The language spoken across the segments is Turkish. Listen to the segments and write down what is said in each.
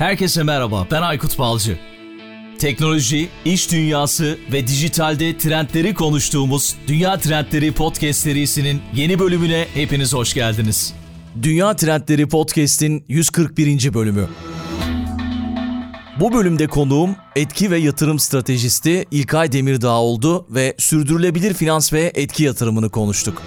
Herkese merhaba, ben Aykut Balcı. Teknoloji, iş dünyası ve dijitalde trendleri konuştuğumuz Dünya Trendleri Podcast serisinin yeni bölümüne hepiniz hoş geldiniz. Dünya Trendleri Podcast'in 141. bölümü. Bu bölümde konuğum etki ve yatırım stratejisti İlkay Demirdağ oldu ve sürdürülebilir finans ve etki yatırımını konuştuk.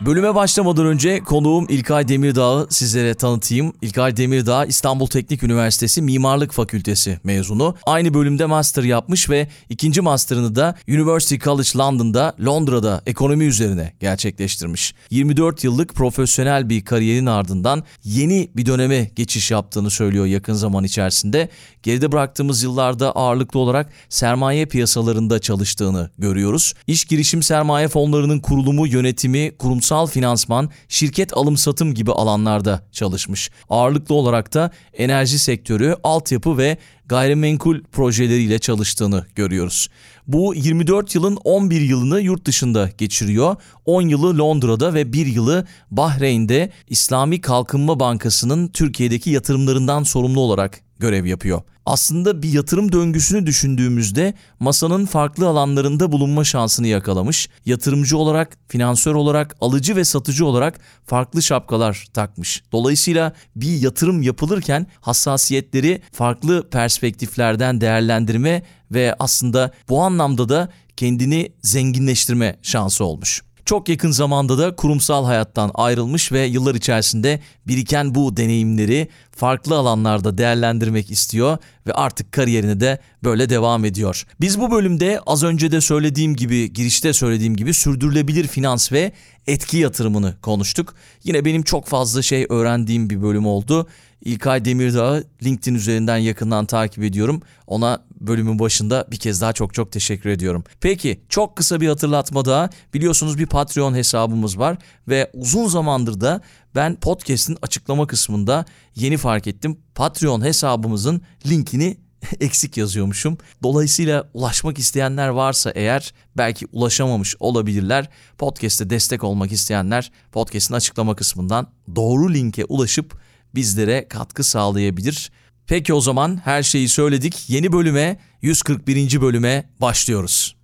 Bölüme başlamadan önce konuğum İlkay Demirdağ'ı sizlere tanıtayım. İlkay Demirdağ İstanbul Teknik Üniversitesi Mimarlık Fakültesi mezunu. Aynı bölümde master yapmış ve ikinci master'ını da University College London'da Londra'da ekonomi üzerine gerçekleştirmiş. 24 yıllık profesyonel bir kariyerin ardından yeni bir döneme geçiş yaptığını söylüyor yakın zaman içerisinde. Geride bıraktığımız yıllarda ağırlıklı olarak sermaye piyasalarında çalıştığını görüyoruz. İş girişim sermaye fonlarının kurulumu, yönetimi, kurumsal kurumsal finansman, şirket alım satım gibi alanlarda çalışmış. Ağırlıklı olarak da enerji sektörü, altyapı ve gayrimenkul projeleriyle çalıştığını görüyoruz. Bu 24 yılın 11 yılını yurt dışında geçiriyor. 10 yılı Londra'da ve 1 yılı Bahreyn'de İslami Kalkınma Bankası'nın Türkiye'deki yatırımlarından sorumlu olarak görev yapıyor. Aslında bir yatırım döngüsünü düşündüğümüzde masanın farklı alanlarında bulunma şansını yakalamış. Yatırımcı olarak, finansör olarak, alıcı ve satıcı olarak farklı şapkalar takmış. Dolayısıyla bir yatırım yapılırken hassasiyetleri farklı perspektiflerden değerlendirme ve aslında bu anlamda da kendini zenginleştirme şansı olmuş. Çok yakın zamanda da kurumsal hayattan ayrılmış ve yıllar içerisinde biriken bu deneyimleri farklı alanlarda değerlendirmek istiyor ve artık kariyerini de böyle devam ediyor. Biz bu bölümde az önce de söylediğim gibi, girişte söylediğim gibi sürdürülebilir finans ve etki yatırımını konuştuk. Yine benim çok fazla şey öğrendiğim bir bölüm oldu. İlkay Demirdağ'ı LinkedIn üzerinden yakından takip ediyorum. Ona bölümün başında bir kez daha çok çok teşekkür ediyorum. Peki çok kısa bir hatırlatma daha. Biliyorsunuz bir Patreon hesabımız var ve uzun zamandır da ben podcast'in açıklama kısmında yeni fark ettim. Patreon hesabımızın linkini eksik yazıyormuşum. Dolayısıyla ulaşmak isteyenler varsa eğer belki ulaşamamış olabilirler. Podcast'te destek olmak isteyenler podcast'in açıklama kısmından doğru linke ulaşıp bizlere katkı sağlayabilir. Peki o zaman her şeyi söyledik. Yeni bölüme 141. bölüme başlıyoruz.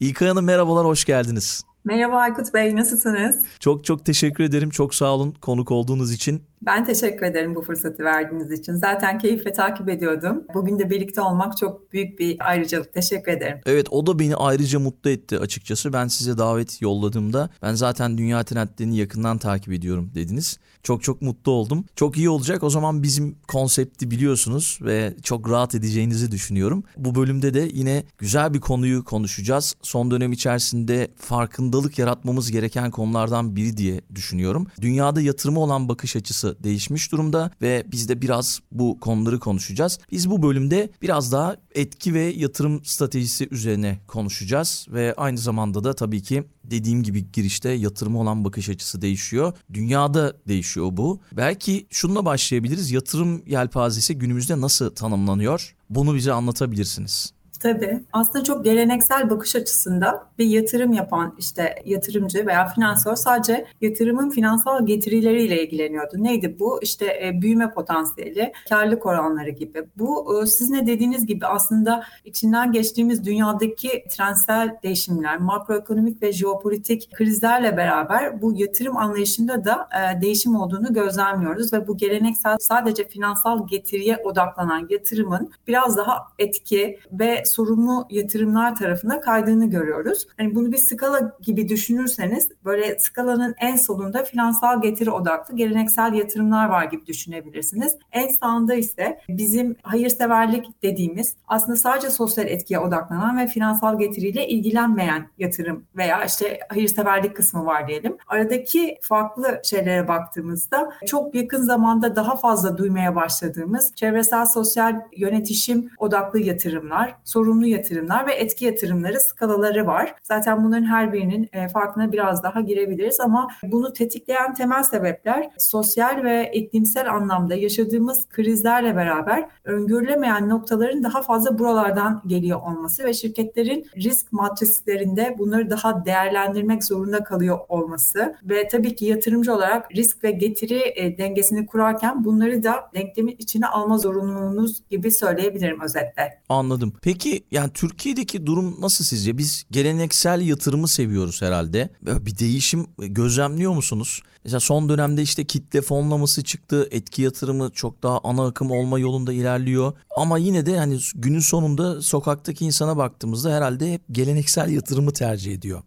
İlkay Hanım merhabalar hoş geldiniz. Merhaba Aykut Bey, nasılsınız? Çok çok teşekkür ederim. Çok sağ olun konuk olduğunuz için. Ben teşekkür ederim bu fırsatı verdiğiniz için. Zaten keyifle takip ediyordum. Bugün de birlikte olmak çok büyük bir ayrıcalık. Teşekkür ederim. Evet o da beni ayrıca mutlu etti açıkçası. Ben size davet yolladığımda ben zaten dünya trendlerini yakından takip ediyorum dediniz. Çok çok mutlu oldum. Çok iyi olacak. O zaman bizim konsepti biliyorsunuz ve çok rahat edeceğinizi düşünüyorum. Bu bölümde de yine güzel bir konuyu konuşacağız. Son dönem içerisinde farkındalık yaratmamız gereken konulardan biri diye düşünüyorum. Dünyada yatırımı olan bakış açısı değişmiş durumda ve biz de biraz bu konuları konuşacağız. Biz bu bölümde biraz daha etki ve yatırım stratejisi üzerine konuşacağız ve aynı zamanda da tabii ki dediğim gibi girişte yatırıma olan bakış açısı değişiyor. Dünyada değişiyor bu. Belki şununla başlayabiliriz. Yatırım yelpazesi günümüzde nasıl tanımlanıyor? Bunu bize anlatabilirsiniz. Tabii. Aslında çok geleneksel bakış açısında bir yatırım yapan işte yatırımcı veya finansör sadece yatırımın finansal getirileriyle ilgileniyordu. Neydi bu? İşte e, büyüme potansiyeli, karlılık oranları gibi. Bu e, sizin de dediğiniz gibi aslında içinden geçtiğimiz dünyadaki trendsel değişimler, makroekonomik ve jeopolitik krizlerle beraber bu yatırım anlayışında da e, değişim olduğunu gözlemliyoruz ve bu geleneksel sadece finansal getiriye odaklanan yatırımın biraz daha etki ve sorumlu yatırımlar tarafına kaydığını görüyoruz. Hani bunu bir skala gibi düşünürseniz böyle skalanın en solunda finansal getiri odaklı geleneksel yatırımlar var gibi düşünebilirsiniz. En sağında ise bizim hayırseverlik dediğimiz aslında sadece sosyal etkiye odaklanan ve finansal getiriyle ilgilenmeyen yatırım veya işte hayırseverlik kısmı var diyelim. Aradaki farklı şeylere baktığımızda çok yakın zamanda daha fazla duymaya başladığımız çevresel sosyal yönetişim odaklı yatırımlar, sorumlu yatırımlar ve etki yatırımları skalaları var. Zaten bunların her birinin e, farkına biraz daha girebiliriz ama bunu tetikleyen temel sebepler sosyal ve iklimsel anlamda yaşadığımız krizlerle beraber öngörülemeyen noktaların daha fazla buralardan geliyor olması ve şirketlerin risk matrislerinde bunları daha değerlendirmek zorunda kalıyor olması ve tabii ki yatırımcı olarak risk ve getiri e, dengesini kurarken bunları da denklemin içine alma zorunluluğunuz gibi söyleyebilirim özetle. Anladım. Peki yani Türkiye'deki durum nasıl sizce? Biz geleneksel yatırımı seviyoruz herhalde. Bir değişim gözlemliyor musunuz? Mesela son dönemde işte kitle fonlaması çıktı. Etki yatırımı çok daha ana akım olma yolunda ilerliyor. Ama yine de hani günün sonunda sokaktaki insana baktığımızda herhalde hep geleneksel yatırımı tercih ediyor.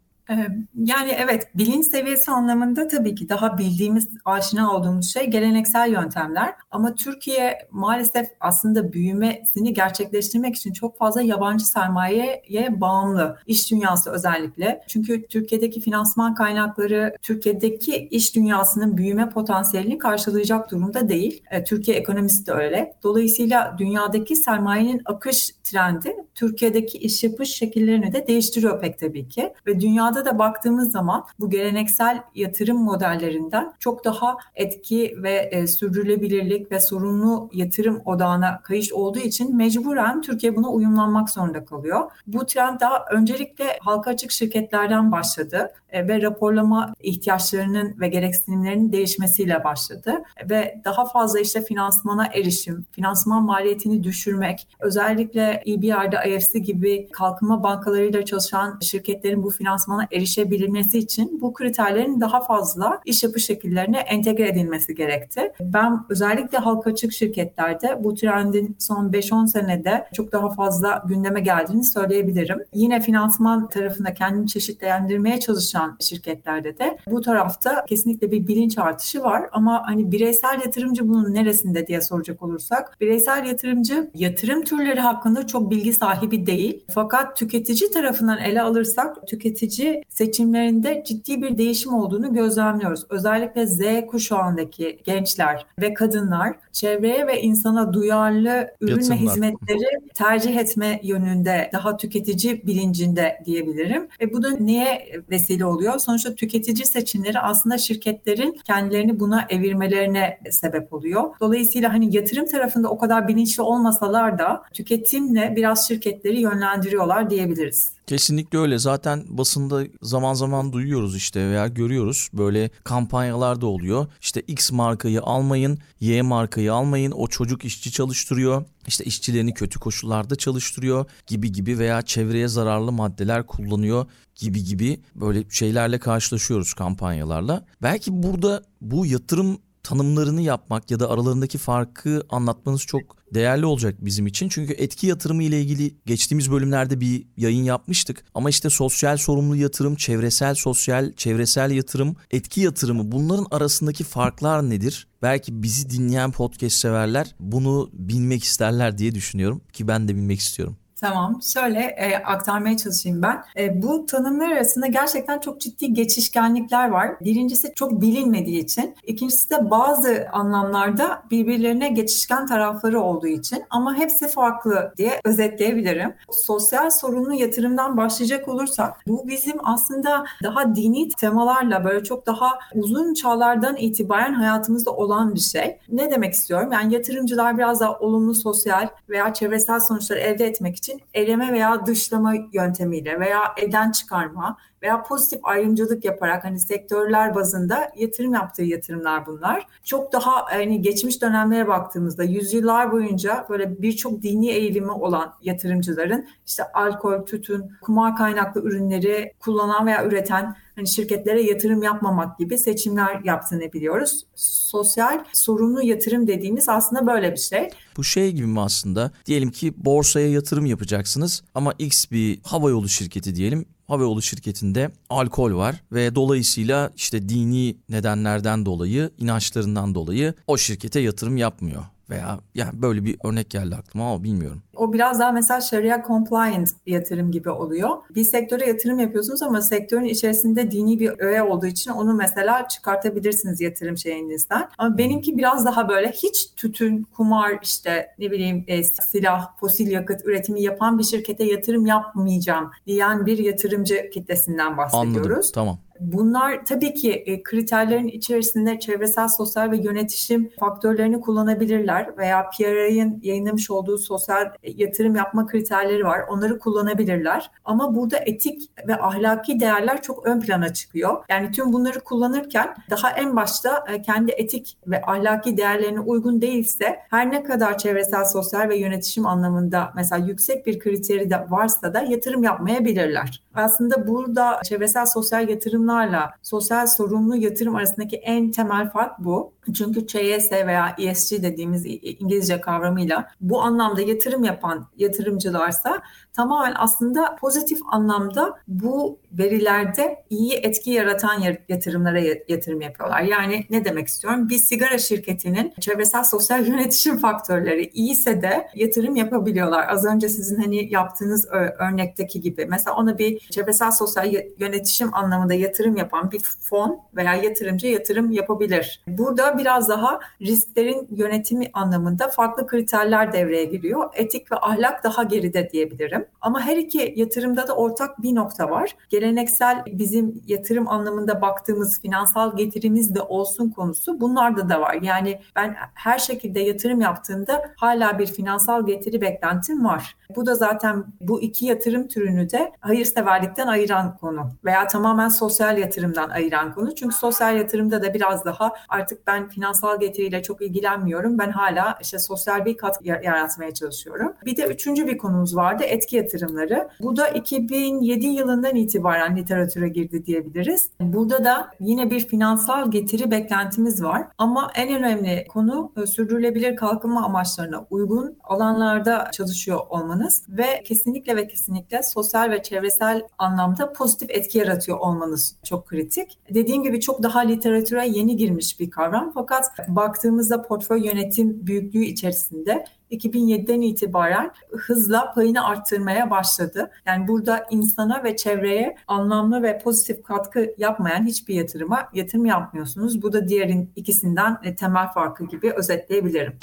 Yani evet bilinç seviyesi anlamında tabii ki daha bildiğimiz, aşina olduğumuz şey geleneksel yöntemler. Ama Türkiye maalesef aslında büyümesini gerçekleştirmek için çok fazla yabancı sermayeye bağımlı. İş dünyası özellikle. Çünkü Türkiye'deki finansman kaynakları Türkiye'deki iş dünyasının büyüme potansiyelini karşılayacak durumda değil. E, Türkiye ekonomisi de öyle. Dolayısıyla dünyadaki sermayenin akış trendi Türkiye'deki iş yapış şekillerini de değiştiriyor pek tabii ki. Ve dünyada da baktığımız zaman bu geleneksel yatırım modellerinden çok daha etki ve e, sürdürülebilirlik ve sorumlu yatırım odağına kayış olduğu için mecburen Türkiye buna uyumlanmak zorunda kalıyor. Bu trend daha öncelikle halka açık şirketlerden başladı e, ve raporlama ihtiyaçlarının ve gereksinimlerinin değişmesiyle başladı ve daha fazla işte finansmana erişim, finansman maliyetini düşürmek, özellikle EBR'de IFC gibi kalkınma bankalarıyla çalışan şirketlerin bu finansmana erişebilmesi için bu kriterlerin daha fazla iş yapı şekillerine entegre edilmesi gerekti. Ben özellikle halka açık şirketlerde bu trendin son 5-10 senede çok daha fazla gündeme geldiğini söyleyebilirim. Yine finansman tarafında kendini çeşitlendirmeye çalışan şirketlerde de bu tarafta kesinlikle bir bilinç artışı var ama hani bireysel yatırımcı bunun neresinde diye soracak olursak bireysel yatırımcı yatırım türleri hakkında çok bilgi sahibi değil. Fakat tüketici tarafından ele alırsak tüketici seçimlerinde ciddi bir değişim olduğunu gözlemliyoruz. Özellikle Z kuşağındaki gençler ve kadınlar çevreye ve insana duyarlı ürün Yatımlar. ve hizmetleri tercih etme yönünde daha tüketici bilincinde diyebilirim. Ve bu da neye vesile oluyor? Sonuçta tüketici seçimleri aslında şirketlerin kendilerini buna evirmelerine sebep oluyor. Dolayısıyla hani yatırım tarafında o kadar bilinçli olmasalar da tüketimle biraz şirketleri yönlendiriyorlar diyebiliriz. Kesinlikle öyle. Zaten basında zaman zaman duyuyoruz işte veya görüyoruz. Böyle kampanyalar da oluyor. İşte X markayı almayın, Y markayı almayın. O çocuk işçi çalıştırıyor. İşte işçilerini kötü koşullarda çalıştırıyor gibi gibi veya çevreye zararlı maddeler kullanıyor gibi gibi böyle şeylerle karşılaşıyoruz kampanyalarla. Belki burada bu yatırım tanımlarını yapmak ya da aralarındaki farkı anlatmanız çok değerli olacak bizim için. Çünkü etki yatırımı ile ilgili geçtiğimiz bölümlerde bir yayın yapmıştık. Ama işte sosyal sorumlu yatırım, çevresel sosyal, çevresel yatırım, etki yatırımı bunların arasındaki farklar nedir? Belki bizi dinleyen podcast severler bunu bilmek isterler diye düşünüyorum ki ben de bilmek istiyorum. Tamam, şöyle e, aktarmaya çalışayım ben. E, bu tanımlar arasında gerçekten çok ciddi geçişkenlikler var. Birincisi çok bilinmediği için, ikincisi de bazı anlamlarda birbirlerine geçişken tarafları olduğu için ama hepsi farklı diye özetleyebilirim. Sosyal sorumlu yatırımdan başlayacak olursak, bu bizim aslında daha dini temalarla böyle çok daha uzun çağlardan itibaren hayatımızda olan bir şey. Ne demek istiyorum? Yani yatırımcılar biraz daha olumlu sosyal veya çevresel sonuçları elde etmek için için eleme veya dışlama yöntemiyle veya eden çıkarma veya pozitif ayrımcılık yaparak hani sektörler bazında yatırım yaptığı yatırımlar bunlar. Çok daha hani geçmiş dönemlere baktığımızda yüzyıllar boyunca böyle birçok dini eğilimi olan yatırımcıların işte alkol, tütün, kumar kaynaklı ürünleri kullanan veya üreten hani şirketlere yatırım yapmamak gibi seçimler yaptığını biliyoruz. Sosyal sorumlu yatırım dediğimiz aslında böyle bir şey. Bu şey gibi mi aslında? Diyelim ki borsaya yatırım yapacaksınız ama X bir havayolu şirketi diyelim havayolu şirketinde alkol var ve dolayısıyla işte dini nedenlerden dolayı, inançlarından dolayı o şirkete yatırım yapmıyor. Veya yani böyle bir örnek geldi aklıma ama bilmiyorum. O biraz daha mesela Sharia compliant yatırım gibi oluyor. Bir sektöre yatırım yapıyorsunuz ama sektörün içerisinde dini bir öğe olduğu için onu mesela çıkartabilirsiniz yatırım şeyinizden. Ama benimki biraz daha böyle hiç tütün, kumar işte ne bileyim e, silah, fosil yakıt üretimi yapan bir şirkete yatırım yapmayacağım diyen bir yatırımcı kitlesinden bahsediyoruz. Anladım tamam. Bunlar tabii ki e, kriterlerin içerisinde çevresel, sosyal ve yönetişim faktörlerini kullanabilirler veya PRA'nın yayınlamış olduğu sosyal yatırım yapma kriterleri var. Onları kullanabilirler. Ama burada etik ve ahlaki değerler çok ön plana çıkıyor. Yani tüm bunları kullanırken daha en başta e, kendi etik ve ahlaki değerlerine uygun değilse her ne kadar çevresel, sosyal ve yönetişim anlamında mesela yüksek bir kriteri de varsa da yatırım yapmayabilirler. Aslında burada çevresel sosyal yatırımlarla sosyal sorumlu yatırım arasındaki en temel fark bu. Çünkü ÇYS veya ESG dediğimiz İngilizce kavramıyla bu anlamda yatırım yapan yatırımcılarsa tamamen aslında pozitif anlamda bu verilerde iyi etki yaratan yatırımlara yatırım yapıyorlar. Yani ne demek istiyorum? Bir sigara şirketinin çevresel sosyal yönetişim faktörleri iyiyse de yatırım yapabiliyorlar. Az önce sizin hani yaptığınız örnekteki gibi. Mesela ona bir çevresel sosyal yönetişim anlamında yatırım yapan bir fon veya yatırımcı yatırım yapabilir. Burada biraz daha risklerin yönetimi anlamında farklı kriterler devreye giriyor. Etik ve ahlak daha geride diyebilirim. Ama her iki yatırımda da ortak bir nokta var. Geleneksel bizim yatırım anlamında baktığımız finansal getirimiz de olsun konusu bunlarda da var. Yani ben her şekilde yatırım yaptığımda hala bir finansal getiri beklentim var. Bu da zaten bu iki yatırım türünü de hayırseverlikten ayıran konu veya tamamen sosyal yatırımdan ayıran konu. Çünkü sosyal yatırımda da biraz daha artık ben finansal getiriyle çok ilgilenmiyorum. Ben hala işte sosyal bir kat yaratmaya çalışıyorum. Bir de üçüncü bir konumuz vardı etki yatırımları. Bu da 2007 yılından itibaren literatüre girdi diyebiliriz. Burada da yine bir finansal getiri beklentimiz var. Ama en önemli konu e, sürdürülebilir kalkınma amaçlarına uygun alanlarda çalışıyor olmanız ve kesinlikle ve kesinlikle sosyal ve çevresel anlamda pozitif etki yaratıyor olmanız çok kritik. Dediğim gibi çok daha literatüre yeni girmiş bir kavram fakat baktığımızda portföy yönetim büyüklüğü içerisinde 2007'den itibaren hızla payını arttırmaya başladı. Yani burada insana ve çevreye anlamlı ve pozitif katkı yapmayan hiçbir yatırıma yatırım yapmıyorsunuz. Bu da diğerin ikisinden e, temel farkı gibi özetleyebilirim.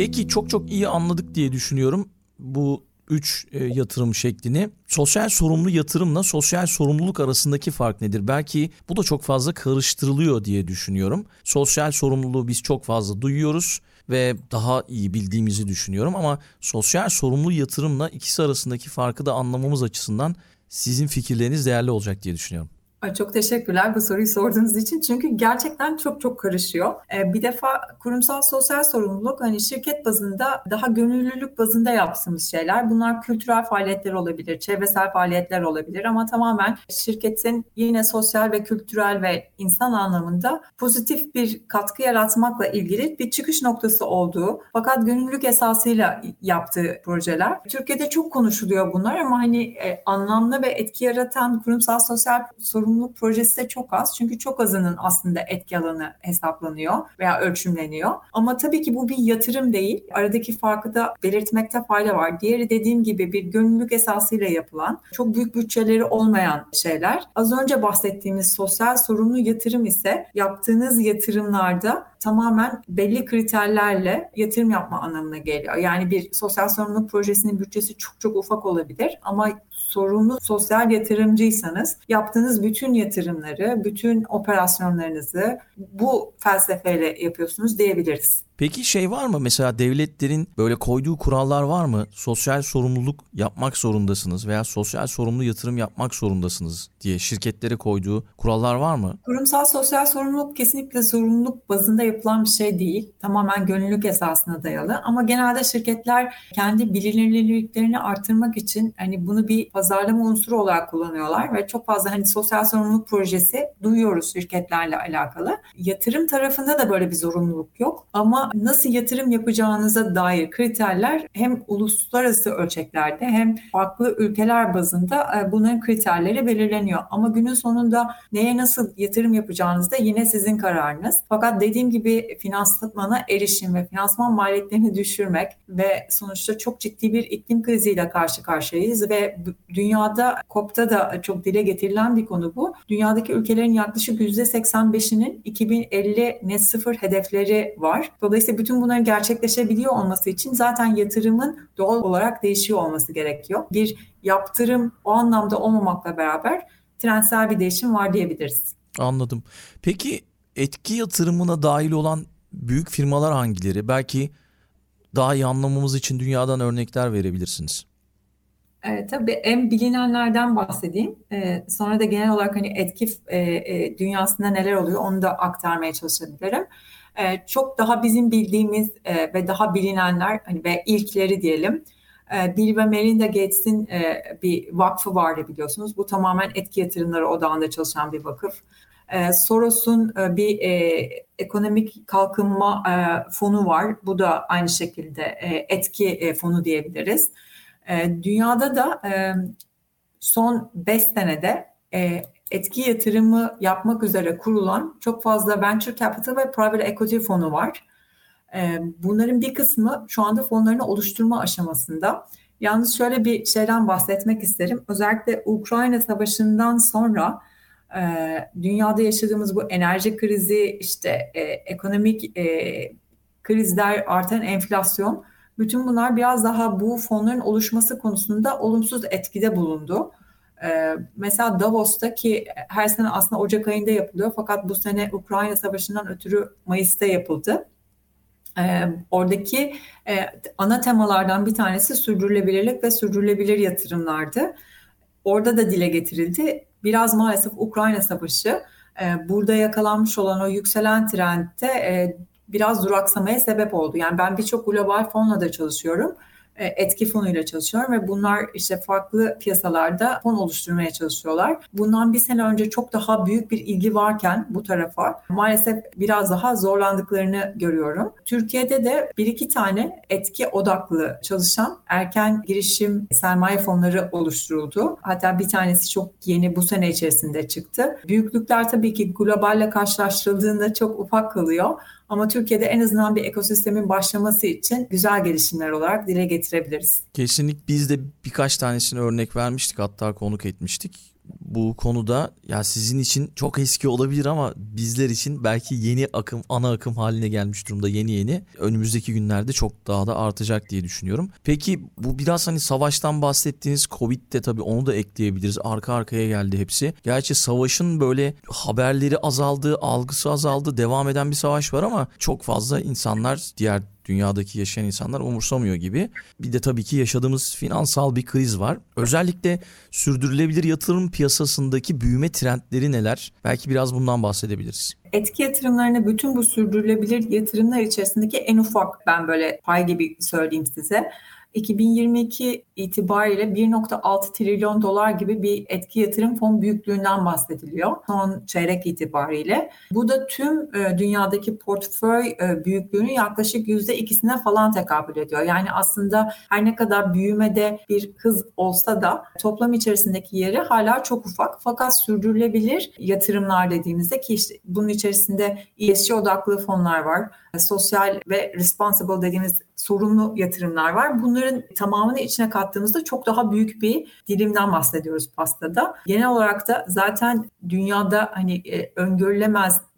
Peki çok çok iyi anladık diye düşünüyorum. Bu 3 e, yatırım şeklini. Sosyal sorumlu yatırımla sosyal sorumluluk arasındaki fark nedir? Belki bu da çok fazla karıştırılıyor diye düşünüyorum. Sosyal sorumluluğu biz çok fazla duyuyoruz ve daha iyi bildiğimizi düşünüyorum ama sosyal sorumlu yatırımla ikisi arasındaki farkı da anlamamız açısından sizin fikirleriniz değerli olacak diye düşünüyorum. Çok teşekkürler bu soruyu sorduğunuz için. Çünkü gerçekten çok çok karışıyor. Ee, bir defa kurumsal sosyal sorumluluk hani şirket bazında daha gönüllülük bazında yaptığımız şeyler. Bunlar kültürel faaliyetler olabilir, çevresel faaliyetler olabilir ama tamamen şirketin yine sosyal ve kültürel ve insan anlamında pozitif bir katkı yaratmakla ilgili bir çıkış noktası olduğu fakat gönüllülük esasıyla yaptığı projeler. Türkiye'de çok konuşuluyor bunlar ama hani e, anlamlı ve etki yaratan kurumsal sosyal sorumluluk sorumluluk projesi de çok az. Çünkü çok azının aslında etki alanı hesaplanıyor veya ölçümleniyor. Ama tabii ki bu bir yatırım değil. Aradaki farkı da belirtmekte fayda var. Diğeri dediğim gibi bir gönüllülük esasıyla yapılan, çok büyük bütçeleri olmayan şeyler. Az önce bahsettiğimiz sosyal sorumlu yatırım ise yaptığınız yatırımlarda tamamen belli kriterlerle yatırım yapma anlamına geliyor. Yani bir sosyal sorumluluk projesinin bütçesi çok çok ufak olabilir ama sorumlu sosyal yatırımcıysanız yaptığınız bütün yatırımları, bütün operasyonlarınızı bu felsefeyle yapıyorsunuz diyebiliriz. Peki şey var mı mesela devletlerin böyle koyduğu kurallar var mı? Sosyal sorumluluk yapmak zorundasınız veya sosyal sorumlu yatırım yapmak zorundasınız diye şirketlere koyduğu kurallar var mı? Kurumsal sosyal sorumluluk kesinlikle zorunluluk bazında yapılan bir şey değil. Tamamen gönüllülük esasına dayalı ama genelde şirketler kendi bilinirliklerini artırmak için hani bunu bir pazarlama unsuru olarak kullanıyorlar ve çok fazla hani sosyal sorumluluk projesi duyuyoruz şirketlerle alakalı. Yatırım tarafında da böyle bir zorunluluk yok Ama nasıl yatırım yapacağınıza dair kriterler hem uluslararası ölçeklerde hem farklı ülkeler bazında e, bunların kriterleri belirleniyor. Ama günün sonunda neye nasıl yatırım yapacağınız da yine sizin kararınız. Fakat dediğim gibi finansmana erişim ve finansman maliyetlerini düşürmek ve sonuçta çok ciddi bir iklim kriziyle karşı karşıyayız ve dünyada COP'ta da çok dile getirilen bir konu bu. Dünyadaki ülkelerin yaklaşık %85'inin 2050 net sıfır hedefleri var. Dolayısıyla bütün bunların gerçekleşebiliyor olması için zaten yatırımın doğal olarak değişiyor olması gerekiyor. Bir yaptırım o anlamda olmamakla beraber trendsel bir değişim var diyebiliriz. Anladım. Peki etki yatırımına dahil olan büyük firmalar hangileri? Belki daha iyi anlamamız için dünyadan örnekler verebilirsiniz. E, tabii en bilinenlerden bahsedeyim. E, sonra da genel olarak hani etki e, e, dünyasında neler oluyor onu da aktarmaya çalışabilirim. E, çok daha bizim bildiğimiz e, ve daha bilinenler hani ve ilkleri diyelim. E, Bill ve Melinda Gates'in e, bir vakfı vardı biliyorsunuz. Bu tamamen etki yatırımları odağında çalışan bir vakıf. E, Soros'un e, bir ekonomik kalkınma fonu var. Bu da aynı şekilde etki fonu diyebiliriz. Dünyada da son 5 senede etki yatırımı yapmak üzere kurulan çok fazla venture capital ve private equity fonu var. E, bunların bir kısmı şu anda fonlarını oluşturma aşamasında. Yalnız şöyle bir şeyden bahsetmek isterim. Özellikle Ukrayna Savaşı'ndan sonra e, dünyada yaşadığımız bu enerji krizi, işte e, ekonomik e, krizler, artan enflasyon bütün bunlar biraz daha bu fonların oluşması konusunda olumsuz etkide bulundu. Ee, mesela Davos'ta ki her sene aslında Ocak ayında yapılıyor fakat bu sene Ukrayna Savaşı'ndan ötürü Mayıs'ta yapıldı. Ee, oradaki e, ana temalardan bir tanesi sürdürülebilirlik ve sürdürülebilir yatırımlardı. Orada da dile getirildi. Biraz maalesef Ukrayna Savaşı e, burada yakalanmış olan o yükselen trendte e, biraz duraksamaya sebep oldu. Yani ben birçok global fonla da çalışıyorum etki fonuyla çalışıyorum ve bunlar işte farklı piyasalarda fon oluşturmaya çalışıyorlar. Bundan bir sene önce çok daha büyük bir ilgi varken bu tarafa maalesef biraz daha zorlandıklarını görüyorum. Türkiye'de de bir iki tane etki odaklı çalışan erken girişim sermaye fonları oluşturuldu. Hatta bir tanesi çok yeni bu sene içerisinde çıktı. Büyüklükler tabii ki globalle karşılaştırıldığında çok ufak kalıyor. Ama Türkiye'de en azından bir ekosistemin başlaması için güzel gelişimler olarak dile getirebiliriz. Kesinlikle biz de birkaç tanesini örnek vermiştik hatta konuk etmiştik bu konuda ya sizin için çok eski olabilir ama bizler için belki yeni akım ana akım haline gelmiş durumda yeni yeni önümüzdeki günlerde çok daha da artacak diye düşünüyorum. Peki bu biraz hani savaştan bahsettiğiniz Covid de tabii onu da ekleyebiliriz. Arka arkaya geldi hepsi. Gerçi savaşın böyle haberleri azaldı, algısı azaldı. Devam eden bir savaş var ama çok fazla insanlar diğer dünyadaki yaşayan insanlar umursamıyor gibi. Bir de tabii ki yaşadığımız finansal bir kriz var. Özellikle sürdürülebilir yatırım piyasasındaki büyüme trendleri neler? Belki biraz bundan bahsedebiliriz. Etki yatırımlarını bütün bu sürdürülebilir yatırımlar içerisindeki en ufak ben böyle pay gibi söyleyeyim size. 2022 itibariyle 1.6 trilyon dolar gibi bir etki yatırım fon büyüklüğünden bahsediliyor son çeyrek itibariyle. Bu da tüm e, dünyadaki portföy e, büyüklüğünün yaklaşık %2'sine falan tekabül ediyor. Yani aslında her ne kadar büyümede bir hız olsa da toplam içerisindeki yeri hala çok ufak. Fakat sürdürülebilir yatırımlar dediğimizde ki işte bunun içerisinde ESG odaklı fonlar var. Sosyal ve responsible dediğimiz sorumlu yatırımlar var. Bunların tamamını içine kattığımızda çok daha büyük bir dilimden bahsediyoruz pastada. Genel olarak da zaten dünyada hani e,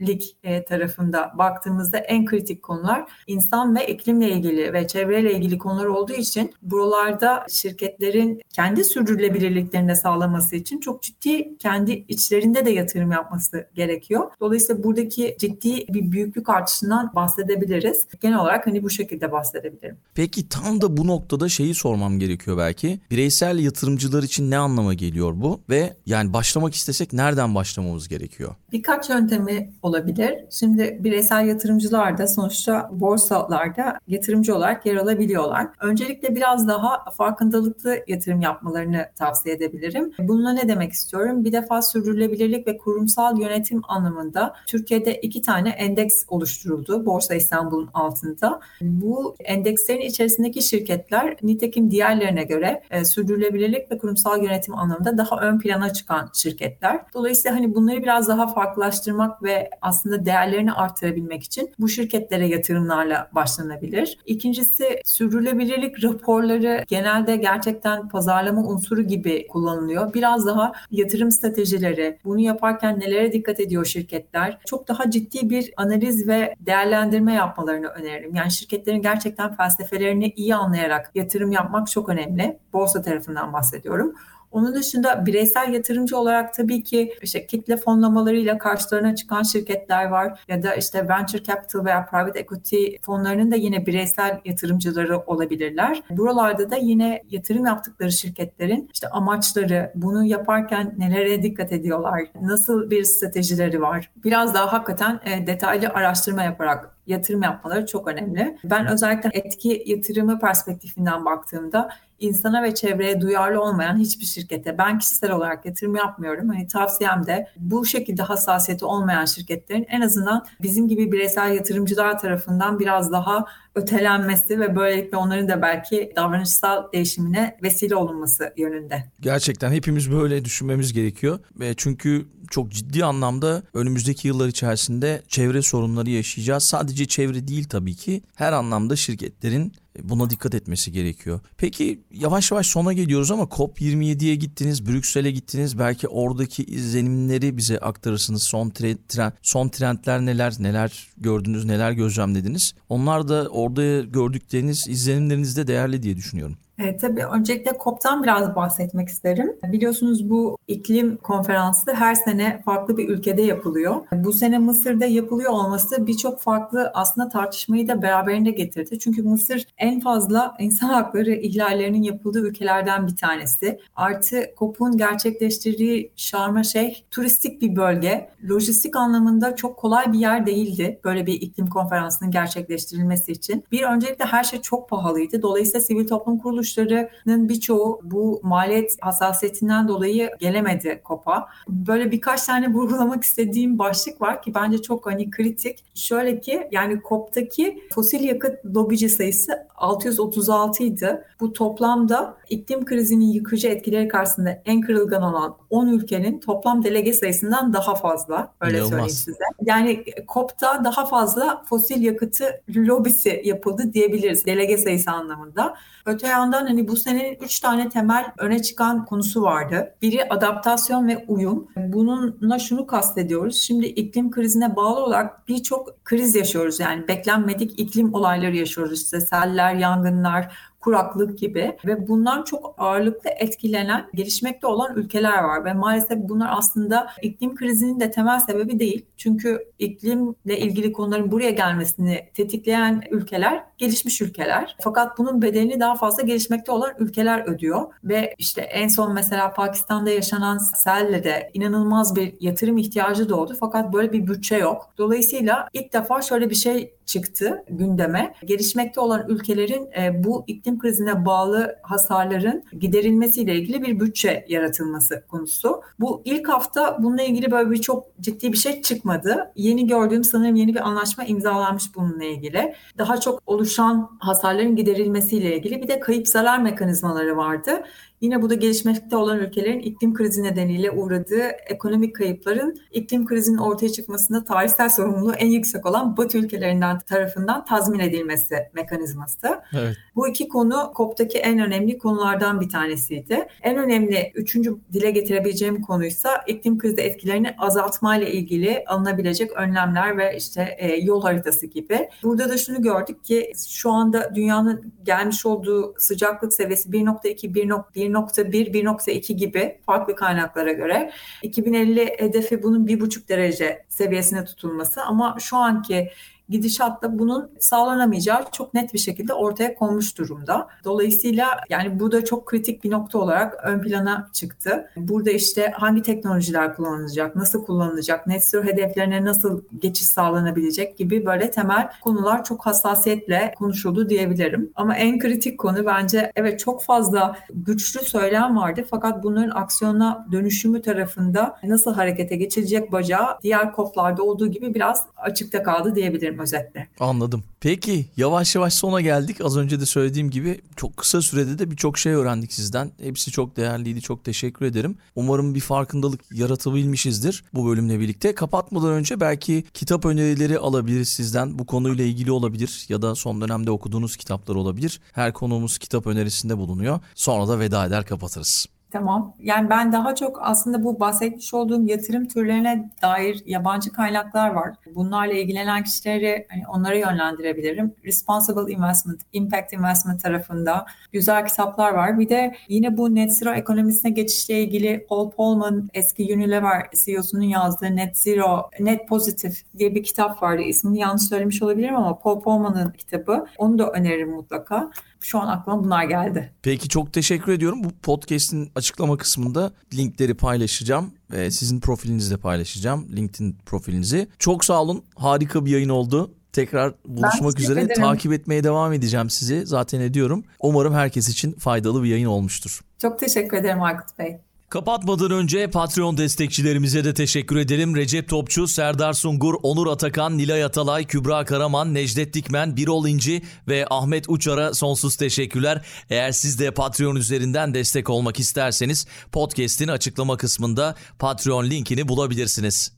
öngörülemezlik e, tarafında baktığımızda en kritik konular insan ve iklimle ilgili ve çevreyle ilgili konular olduğu için buralarda şirketlerin kendi sürdürülebilirliklerini sağlaması için çok ciddi kendi içlerinde de yatırım yapması gerekiyor. Dolayısıyla buradaki ciddi bir büyüklük artışından bahsedebiliriz. Genel olarak hani bu şekilde bahsedebilirim. Peki tam da bu noktada şeyi sormam gerekiyor belki. Bireysel yatırımcılar için ne anlama geliyor bu ve yani başlamak istesek nereden başlamamız gerekiyor? Birkaç yöntemi olabilir olabilir. Şimdi bireysel yatırımcılar da sonuçta borsalarda yatırımcı olarak yer alabiliyorlar. Öncelikle biraz daha farkındalıklı yatırım yapmalarını tavsiye edebilirim. Bununla ne demek istiyorum? Bir defa sürdürülebilirlik ve kurumsal yönetim anlamında Türkiye'de iki tane endeks oluşturuldu Borsa İstanbul'un altında. Bu endekslerin içerisindeki şirketler nitekim diğerlerine göre e, sürdürülebilirlik ve kurumsal yönetim anlamında daha ön plana çıkan şirketler. Dolayısıyla hani bunları biraz daha farklılaştırmak ve aslında değerlerini artırabilmek için bu şirketlere yatırımlarla başlanabilir. İkincisi sürdürülebilirlik raporları genelde gerçekten pazarlama unsuru gibi kullanılıyor. Biraz daha yatırım stratejileri, bunu yaparken nelere dikkat ediyor şirketler? Çok daha ciddi bir analiz ve değerlendirme yapmalarını öneririm. Yani şirketlerin gerçekten felsefelerini iyi anlayarak yatırım yapmak çok önemli. Borsa tarafından bahsediyorum. Onun dışında bireysel yatırımcı olarak tabii ki işte kitle fonlamalarıyla karşılarına çıkan şirketler var ya da işte venture capital veya private equity fonlarının da yine bireysel yatırımcıları olabilirler. Buralarda da yine yatırım yaptıkları şirketlerin işte amaçları, bunu yaparken nelere dikkat ediyorlar, nasıl bir stratejileri var. Biraz daha hakikaten e, detaylı araştırma yaparak yatırım yapmaları çok önemli. Ben özellikle etki yatırımı perspektifinden baktığımda insana ve çevreye duyarlı olmayan hiçbir şirkete ben kişisel olarak yatırım yapmıyorum. Hani tavsiyem de bu şekilde hassasiyeti olmayan şirketlerin en azından bizim gibi bireysel yatırımcılar tarafından biraz daha ötelenmesi ve böylelikle onların da belki davranışsal değişimine vesile olunması yönünde. Gerçekten hepimiz böyle düşünmemiz gerekiyor. ve Çünkü çok ciddi anlamda önümüzdeki yıllar içerisinde çevre sorunları yaşayacağız. Sadece çevre değil tabii ki her anlamda şirketlerin Buna dikkat etmesi gerekiyor. Peki yavaş yavaş sona geliyoruz ama COP27'ye gittiniz, Brüksel'e gittiniz. Belki oradaki izlenimleri bize aktarırsınız. Son trend, son trendler neler, neler gördünüz, neler gözlemlediniz. Onlar da orada gördükleriniz izlenimleriniz de değerli diye düşünüyorum. E, tabii öncelikle COP'tan biraz bahsetmek isterim. Biliyorsunuz bu iklim konferansı her sene farklı bir ülkede yapılıyor. Bu sene Mısır'da yapılıyor olması birçok farklı aslında tartışmayı da beraberinde getirdi. Çünkü Mısır en fazla insan hakları ihlallerinin yapıldığı ülkelerden bir tanesi. Artı COP'un gerçekleştirdiği Şarm Şeyh turistik bir bölge. Lojistik anlamında çok kolay bir yer değildi böyle bir iklim konferansının gerçekleştirilmesi için. Bir öncelikle her şey çok pahalıydı. Dolayısıyla sivil toplum kuruluşları kuruluşlarının birçoğu bu maliyet hassasiyetinden dolayı gelemedi COP'a. Böyle birkaç tane vurgulamak istediğim başlık var ki bence çok hani kritik. Şöyle ki yani COP'taki fosil yakıt lobici sayısı 636 idi. Bu toplamda iklim krizinin yıkıcı etkileri karşısında en kırılgan olan 10 ülkenin toplam delege sayısından daha fazla. Öyle İnanılmaz. söyleyeyim size. Yani COP'ta daha fazla fosil yakıtı lobisi yapıldı diyebiliriz delege sayısı anlamında. Öte yandan hani bu senenin üç tane temel öne çıkan konusu vardı. Biri adaptasyon ve uyum. Bununla şunu kastediyoruz. Şimdi iklim krizine bağlı olarak birçok kriz yaşıyoruz. Yani beklenmedik iklim olayları yaşıyoruz. İşte seller, yangınlar, kuraklık gibi ve bundan çok ağırlıklı etkilenen gelişmekte olan ülkeler var ve maalesef bunlar aslında iklim krizinin de temel sebebi değil. Çünkü iklimle ilgili konuların buraya gelmesini tetikleyen ülkeler gelişmiş ülkeler. Fakat bunun bedelini daha fazla gelişmekte olan ülkeler ödüyor ve işte en son mesela Pakistan'da yaşanan selle de inanılmaz bir yatırım ihtiyacı doğdu fakat böyle bir bütçe yok. Dolayısıyla ilk defa şöyle bir şey çıktı gündeme. Gelişmekte olan ülkelerin e, bu iklim krizine bağlı hasarların giderilmesiyle ilgili bir bütçe yaratılması konusu. Bu ilk hafta bununla ilgili böyle bir çok ciddi bir şey çıkmadı. Yeni gördüğüm sanırım yeni bir anlaşma imzalanmış bununla ilgili. Daha çok oluşan hasarların giderilmesiyle ilgili bir de kayıp zarar mekanizmaları vardı. Yine bu da gelişmekte olan ülkelerin iklim krizi nedeniyle uğradığı ekonomik kayıpların iklim krizinin ortaya çıkmasında tarihsel sorumluluğu en yüksek olan Batı ülkelerinden tarafından tazmin edilmesi mekanizması. Evet. Bu iki konu COP'taki en önemli konulardan bir tanesiydi. En önemli üçüncü dile getirebileceğim konuysa iklim krizi etkilerini azaltmayla ilgili alınabilecek önlemler ve işte e, yol haritası gibi. Burada da şunu gördük ki şu anda dünyanın gelmiş olduğu sıcaklık seviyesi 1.2 1.1 1.1, 1.2 gibi farklı kaynaklara göre 2050 hedefi bunun 1.5 derece seviyesine tutulması ama şu anki gidişatta bunun sağlanamayacağı çok net bir şekilde ortaya konmuş durumda. Dolayısıyla yani bu da çok kritik bir nokta olarak ön plana çıktı. Burada işte hangi teknolojiler kullanılacak, nasıl kullanılacak, net zero hedeflerine nasıl geçiş sağlanabilecek gibi böyle temel konular çok hassasiyetle konuşuldu diyebilirim. Ama en kritik konu bence evet çok fazla güçlü söylem vardı fakat bunların aksiyona dönüşümü tarafında nasıl harekete geçilecek bacağı diğer koplarda olduğu gibi biraz açıkta kaldı diyebilirim özetle. Anladım. Peki yavaş yavaş sona geldik. Az önce de söylediğim gibi çok kısa sürede de birçok şey öğrendik sizden. Hepsi çok değerliydi. Çok teşekkür ederim. Umarım bir farkındalık yaratabilmişizdir bu bölümle birlikte. Kapatmadan önce belki kitap önerileri alabiliriz sizden. Bu konuyla ilgili olabilir ya da son dönemde okuduğunuz kitaplar olabilir. Her konuğumuz kitap önerisinde bulunuyor. Sonra da veda eder kapatırız. Tamam. Yani ben daha çok aslında bu bahsetmiş olduğum yatırım türlerine dair yabancı kaynaklar var. Bunlarla ilgilenen kişileri hani onlara yönlendirebilirim. Responsible Investment, Impact Investment tarafında güzel kitaplar var. Bir de yine bu net zero ekonomisine geçişle ilgili Paul Polman eski Unilever CEO'sunun yazdığı Net Zero, Net Positive diye bir kitap vardı. İsmini yanlış söylemiş olabilirim ama Paul Polman'ın kitabı. Onu da öneririm mutlaka. Şu an aklıma bunlar geldi. Peki çok teşekkür ediyorum. Bu podcast'in açıklama kısmında linkleri paylaşacağım ve sizin profilinizde paylaşacağım. LinkedIn profilinizi. Çok sağ olun. Harika bir yayın oldu. Tekrar buluşmak üzere. ederim. Takip etmeye devam edeceğim sizi. Zaten ediyorum. Umarım herkes için faydalı bir yayın olmuştur. Çok teşekkür ederim Aykut Bey. Kapatmadan önce Patreon destekçilerimize de teşekkür edelim. Recep Topçu, Serdar Sungur, Onur Atakan, Nilay Atalay, Kübra Karaman, Necdet Dikmen, Birol İnci ve Ahmet Uçar'a sonsuz teşekkürler. Eğer siz de Patreon üzerinden destek olmak isterseniz podcast'in açıklama kısmında Patreon linkini bulabilirsiniz.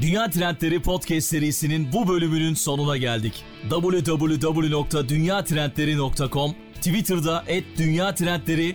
Dünya Trendleri Podcast serisinin bu bölümünün sonuna geldik. www.dünyatrendleri.com Twitter'da @dünyatrendleri,